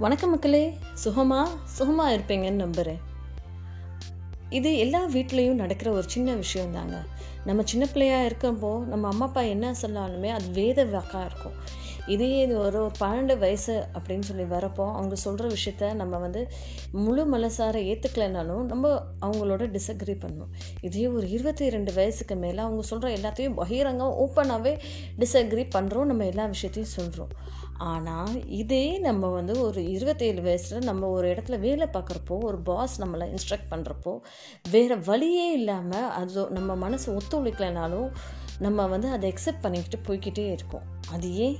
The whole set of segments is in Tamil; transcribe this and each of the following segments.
வணக்கம் மக்களே. சுகமா? சுகமாக இருப்பீங்கன்னு நம்புகிறேன் இது எல்லா வீட்லேயும் நடக்கிற ஒரு சின்ன விஷயம் தாங்க நம்ம சின்ன பிள்ளையாக இருக்கப்போ நம்ம அம்மா அப்பா என்ன சொன்னாலுமே அது வேத வாக்காக இருக்கும். இதே இது ஒரு ஒரு பன்னெண்டு வயசு அப்படின்னு சொல்லி வரப்போ அவங்க சொல்கிற விஷயத்த நம்ம வந்து முழு மனசார ஏற்றுக்கலைனாலும் நம்ம அவங்களோட டிஸ்அக்ரி பண்ணுவோம். இதே ஒரு இருபத்தி ரெண்டு வயசுக்கு மேலே அவங்க சொல்கிற எல்லாத்தையும் பகிரங்கம் ஓப்பனாகவே டிஸ்அக்ரி பண்ணுறோம் நம்ம எல்லா விஷயத்தையும் சொல்கிறோம் ஆனால் இதே நம்ம வந்து ஒரு இருபத்தேழு வயசில் நம்ம ஒரு இடத்துல வேலை பார்க்குறப்போ ஒரு பாஸ் நம்மளை இன்ஸ்ட்ரக்ட் பண்ணுறப்போ வேறு வழியே இல்லாமல் அது நம்ம மனசு ஒத்துழைக்கலைனாலும் நம்ம வந்து அதை அக்செப்ட் பண்ணிக்கிட்டு போய்கிட்டே இருக்கோம். அது ஏன்?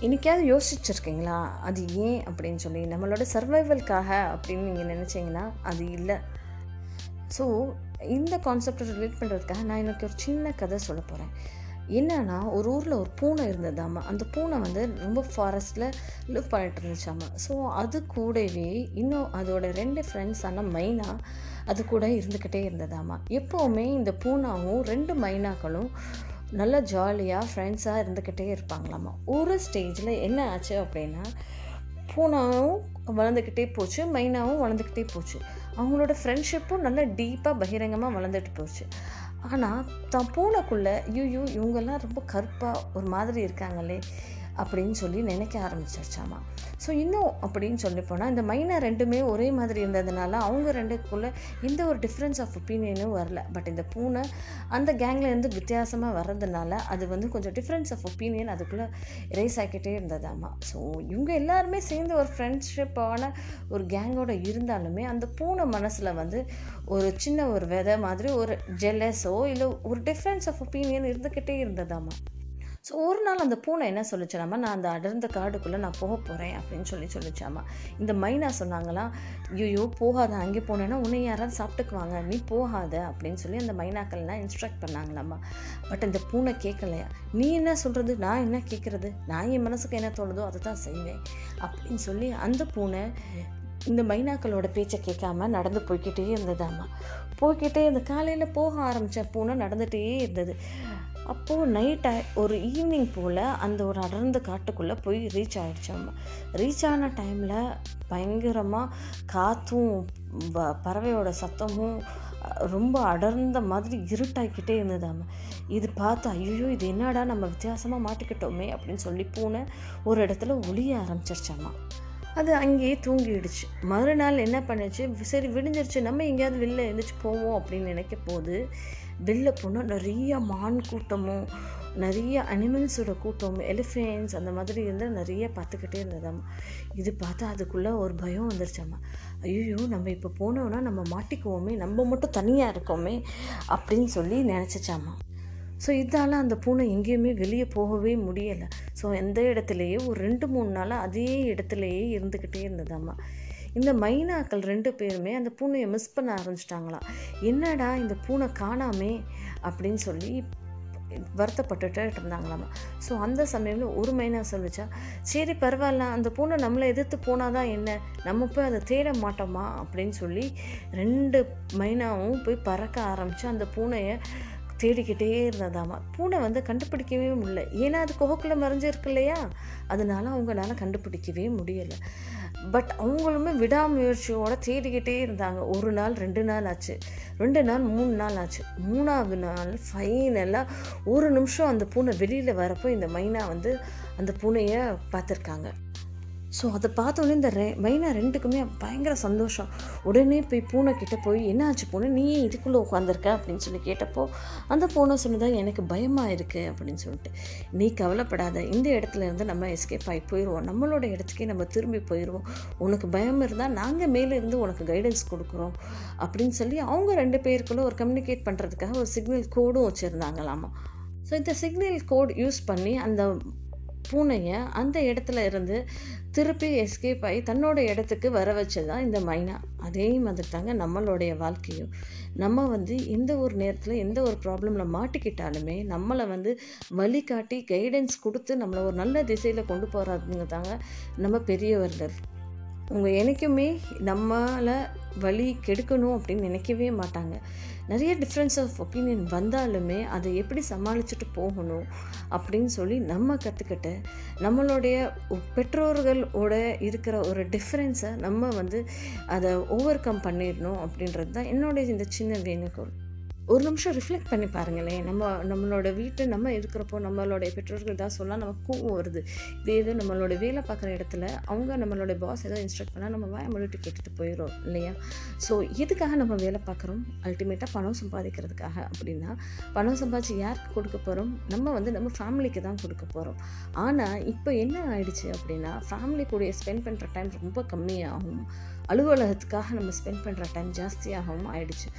இன்னைக்காவது யோசிச்சிருக்கீங்களா? அது ஏன் அப்படின்னு சொல்லி நம்மளோட சர்வைவல்காக அப்படின்னு நீங்கள் நினச்சிங்கன்னா அது இல்லை. ஸோ இந்த கான்செப்டை ரிலேட் பண்ணுறதுக்காக நான் எனக்கு ஒரு சின்ன கதை சொல்ல போகிறேன் என்னன்னா ஒரு ஊரில் ஒரு பூனை இருந்ததாமா அந்த பூனை வந்து ரொம்ப ஃபாரஸ்ட்டில் லிவ் பண்ணிட்டு இருந்துச்சாமா. ஸோ அது கூடவே இன்னும் அதோட ரெண்டு ஃப்ரெண்ட்ஸான மைனா அது கூட இருந்துக்கிட்டே இருந்ததாமா. எப்போவுமே இந்த பூனாவும் ரெண்டு மைனாக்களும் நல்லா ஜாலியாக ஃப்ரெண்ட்ஸாக இருந்துக்கிட்டே இருப்பாங்களாமா. ஒரு ஸ்டேஜில் என்ன ஆச்சு அப்படின்னா பூனாவும் வளர்ந்துக்கிட்டே போச்சு மைனாவும் வளர்ந்துக்கிட்டே போச்சு. அவங்களோட ஃப்ரெண்ட்ஷிப்பும் நல்லா டீப்பாக பகிரங்கமாக வளர்ந்துட்டு போச்சு. ஆனால் தான் பூனைக்குள்ளே ஐயோ இவங்கெல்லாம் ரொம்ப கருப்பாக ஒரு மாதிரி இருக்காங்களே. அப்படின்னு சொல்லி நினைக்க ஆரம்பிச்சிருச்சாமா. ஸோ இன்னும் அப்படின்னு சொல்லி போனால் இந்த மைனா ரெண்டுமே ஒரே மாதிரி இருந்ததுனால அவங்க ரெண்டுக்குள்ளே எந்த ஒரு டிஃப்ரென்ஸ் ஆஃப் ஒப்பீனியனும் வரல. பட் இந்த பூனை அந்த கேங்கில் இருந்து வித்தியாசமாக வர்றதுனால அது வந்து கொஞ்சம் டிஃப்ரென்ஸ் ஆஃப் ஒப்பீனியன் அதுக்குள்ளே ரேஸ் ஆகிக்கிட்டே இருந்ததாமா. ஸோ இவங்க எல்லாருமே சேர்ந்து ஒரு ஃப்ரெண்ட்ஷிப்பான ஒரு கேங்கோட இருந்தாலுமே அந்த பூனை மனசில் வந்து ஒரு சின்ன ஒரு விதை மாதிரி ஒரு ஜெல்லஸோ இல்லை ஒரு டிஃப்ரென்ஸ் ஆஃப் ஒப்பீனியன் இருந்துக்கிட்டே இருந்ததாமா. ஸோ ஒரு நாள் அந்த பூனை என்ன சொல்லிச்சாமா நான் அந்த அடர்ந்த காடுக்குள்ளே நான் போக போகிறேன் அப்படின்னு சொல்லி சொல்லிச்சாமா இந்த மைனா சொன்னாங்களாம் ஐயோ போகாத அங்கே போனேன்னா உன்னை யாராவது சாப்பிட்டுக்குவாங்க. நீ போகாத அப்படின்னு சொல்லி அந்த மைனாக்கள்லாம் இன்ஸ்ட்ரக்ட் பண்ணாங்களாம்மா பட் இந்த பூனை கேட்கலையா? நீ என்ன சொல்கிறது நான் என்ன கேட்குறது? நான் என் மனசுக்கு என்ன தோணுதோ அதை தான் செய்வேன் அப்படின்னு சொல்லி அந்த பூனை இந்த மைனாக்களோட பேச்சை கேட்காம நடந்து போய்கிட்டே இருந்ததாம்மா போய்கிட்டே இந்த காலையில் போக ஆரம்பித்த பூனை நடந்துகிட்டே இருந்தது. அப்போது நைட் ஒரு ஈவினிங் போல் அந்த ஒரு அடர்ந்த காட்டுக்குள்ளே போய் ரீச் ஆகிடுச்சாம்மா ரீச் ஆன டைமில் பயங்கரமாக காற்றும் வ பறவையோட சத்தமும் ரொம்ப அடர்ந்த மாதிரி இருட்டாக்கிட்டே இருந்ததாம்மா இது பார்த்து ஐயோ இது என்னடா நம்ம வித்தியாசமாக மாட்டிக்கிட்டோமே அப்படின்னு சொல்லி பூனை ஒரு இடத்துல ஒளிய ஆரம்பிச்சிருச்சாம்மா. அது அங்கேயே தூங்கிடுச்சு. மறுநாள் என்ன பண்ணுச்சு? சரி விடிஞ்சிருச்சு. நம்ம எங்கேயாவது வெளில எழுந்திரிச்சு போவோம் அப்படின்னு நினைக்க போது வெளில போனால் நிறைய மான் கூட்டமும் நிறைய அனிமல்ஸோட கூட்டம் எலிஃபென்ட்ஸ் அந்த மாதிரி இருந்தால் நிறைய பார்த்துக்கிட்டே இருந்ததாம்மா இது பார்த்தா அதுக்குள்ளே ஒரு பயம் வந்துருச்சாம்மா ஐயோ நம்ம இப்போ போனோன்னா நம்ம மாட்டிக்குவோமே நம்ம மட்டும் தனியாக இருக்கோமே அப்படின்னு சொல்லி நினச்சிச்சாம்மா ஸோ இதால் அந்த பூனை எங்கேயுமே வெளியே போகவே முடியலை. ஸோ எந்த இடத்துலையே ஒரு ரெண்டு மூணு நாளாக அதே இடத்துலையே இருந்துக்கிட்டே இருந்ததாம்மா இந்த மைனாக்கள் ரெண்டு பேருமே அந்த பூனையை மிஸ் பண்ண ஆரம்பிச்சிட்டாங்களாம். என்னடா இந்த பூனை காணாமே அப்படின்னு சொல்லி வருத்தப்பட்டுட்டு இருந்தாங்களாமா. ஸோ அந்த சமயத்தில் ஒரு மைனா சொல்லிச்சா சரி பரவாயில்ல அந்த பூனை நம்மளை எதிர்த்து போனால் தான் என்ன? நம்ம போய் அதை தேட மாட்டோமா? அப்படின்னு சொல்லி ரெண்டு மைனாவும் போய் பறக்க ஆரம்பித்து அந்த பூனையை தேடிக்கிட்டே இருந்ததாமா. பூனை வந்து கண்டுபிடிக்கவே முடியல. ஏன்னா அது குகைக்குள்ளே மறைஞ்சிருக்கு இல்லையா அதனால அவங்களால கண்டுபிடிக்கவே முடியலை. பட் அவங்களுமே விடாமுயற்சியோட தேடிக்கிட்டே இருந்தாங்க. ஒரு நாள் ரெண்டு நாள் ஆச்சு. ரெண்டு நாள் மூணு நாள் ஆச்சு. மூணாவது நாள் ஃபைனலாக ஒரு நிமிஷம் அந்த பூனை வெளியில் வரப்போ இந்த மைனா வந்து அந்த பூனையை பார்த்துருக்காங்க. ஸோ அதை பார்த்தோன்னே இந்த ரெ மைனா ரெண்டுக்குமே பயங்கர சந்தோஷம். உடனே போய் பூனை கிட்டே போய் என்ன ஆச்சு பூனை? நீ இதுக்குள்ளே உட்காந்துருக்க அப்படின்னு சொல்லி கேட்டப்போ அந்த பூனை சொன்னதா எனக்கு பயமாக இருக்குது அப்படின்னு சொல்லிட்டு. நீ கவலைப்படாத. இந்த இடத்துல இருந்து நம்ம எஸ்கேப் ஆகி போயிடுவோம் நம்மளோட இடத்துக்கே நம்ம திரும்பி போயிடுவோம் உனக்கு பயம் இருந்தால் நாங்கள் மேலே இருந்து உனக்கு கைடன்ஸ் கொடுக்குறோம். அப்படின்னு சொல்லி அவங்க ரெண்டு பேருக்குள்ளே ஒரு கம்யூனிகேட் பண்ணுறதுக்காக ஒரு சிக்னல் கோடும் வச்சுருந்தாங்களாமா. ஸோ இந்த சிக்னல் கோட் யூஸ் பண்ணி அந்த பூனையை அந்த இடத்துல இருந்து திருப்பி எஸ்கேப் ஆகி தன்னோட இடத்துக்கு வர வச்சது தான் இந்த மைனா. அதே மாதிரி தாங்க நம்மளுடைய வாழ்க்கையும். நம்ம வந்து எந்த ஒரு நேரத்தில் எந்த ஒரு ப்ராப்ளமில் மாட்டிக்கிட்டாலுமே நம்மளை வந்து வழிகாட்டி கைடன்ஸ் கொடுத்து நம்மளை ஒரு நல்ல திசையில் கொண்டு போகிறாங்க தாங்க நம்ம பெரியவர்கள். உங்கள் என்றைக்குமே நம்மளை வழி கெடுக்கணும் அப்படின்னு நினைக்கவே மாட்டாங்க. நிறைய டிஃப்ரென்ஸ் ஆஃப் ஒப்பீனியன் வந்தாலுமே அதை எப்படி சமாளிச்சுட்டு போகணும் அப்படின்னு சொல்லி நம்ம கற்றுக்கிட்டு நம்மளுடைய பெற்றோர்களோட இருக்கிற ஒரு டிஃப்ரென்ஸை நம்ம வந்து அதை ஓவர் கம் பண்ணிடணும் அப்படின்றது தான் என்னுடைய இந்த சின்ன வேணுகோள் ஒரு நிமிஷம் ரிஃப்ளெக்ட் பண்ணி பாருங்களேன். நம்ம நம்மளோட வீட்டு நம்ம இருக்கிறப்போ நம்மளுடைய பெற்றோர்கள் தான் சொல்லலாம் நமக்கு கோவம் வருது. இதே இது நம்மளோட வேலை பார்க்குற இடத்துல அவங்க நம்மளோட பாஸ் ஏதோ இன்ஸ்ட்ரக்ட் பண்ணால் நம்ம வாய மொழிட்டு கேட்டுட்டு போயிடும் இல்லையா? ஸோ எதுக்காக நம்ம வேலை பார்க்குறோம்? அல்டிமேட்டாக பணம் சம்பாதிக்கிறதுக்காக அப்படின்னா பணம் சம்பாதிச்சு யாருக்கு கொடுக்க போகிறோம் நம்ம வந்து நம்ம ஃபேமிலிக்கு தான் கொடுக்க போகிறோம் ஆனால் இப்போ என்ன ஆயிடுச்சு அப்படின்னா ஃபேமிலி கூட ஸ்பெண்ட் பண்ணுற டைம் ரொம்ப கம்மியாகும். அலுவலகத்துக்காக நம்ம ஸ்பெண்ட் பண்ணுற டைம் ஜாஸ்தியாகவும் ஆயிடுச்சு.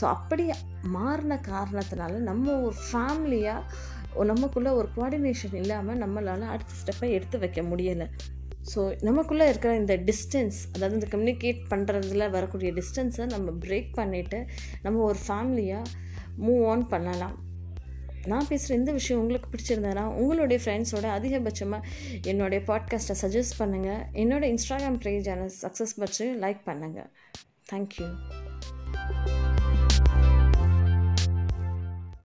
ஸோ அப்படி மாறின காரணத்தினால நம்ம ஒரு ஃபேமிலியாக நமக்குள்ளே ஒரு கோஆர்டினேஷன் இல்லாமல் நம்மளால் அடுத்த ஸ்டெப்பை எடுத்து வைக்க முடியலை. ஸோ நமக்குள்ளே இருக்கிற இந்த டிஸ்டன்ஸ் அதாவது இந்த கம்யூனிகேட் பண்ணுறதுல வரக்கூடிய டிஸ்டன்ஸை நம்ம பிரேக் பண்ணிவிட்டு நம்ம ஒரு ஃபேமிலியாக மூவ் ஆன் பண்ணலாம். நான் பேசுகிற இந்த விஷயம் உங்களுக்கு பிடிச்சிருந்தேன்னா உங்களுடைய ஃப்ரெண்ட்ஸோட அதிகபட்சமாக என்னுடைய பாட்காஸ்ட்டை சஜஸ்ட் பண்ணுங்கள் என்னோடய இன்ஸ்டாகிராம் பேஜான சக்ஸஸ் பட்சு லைக் பண்ணுங்கள் தேங்க்யூ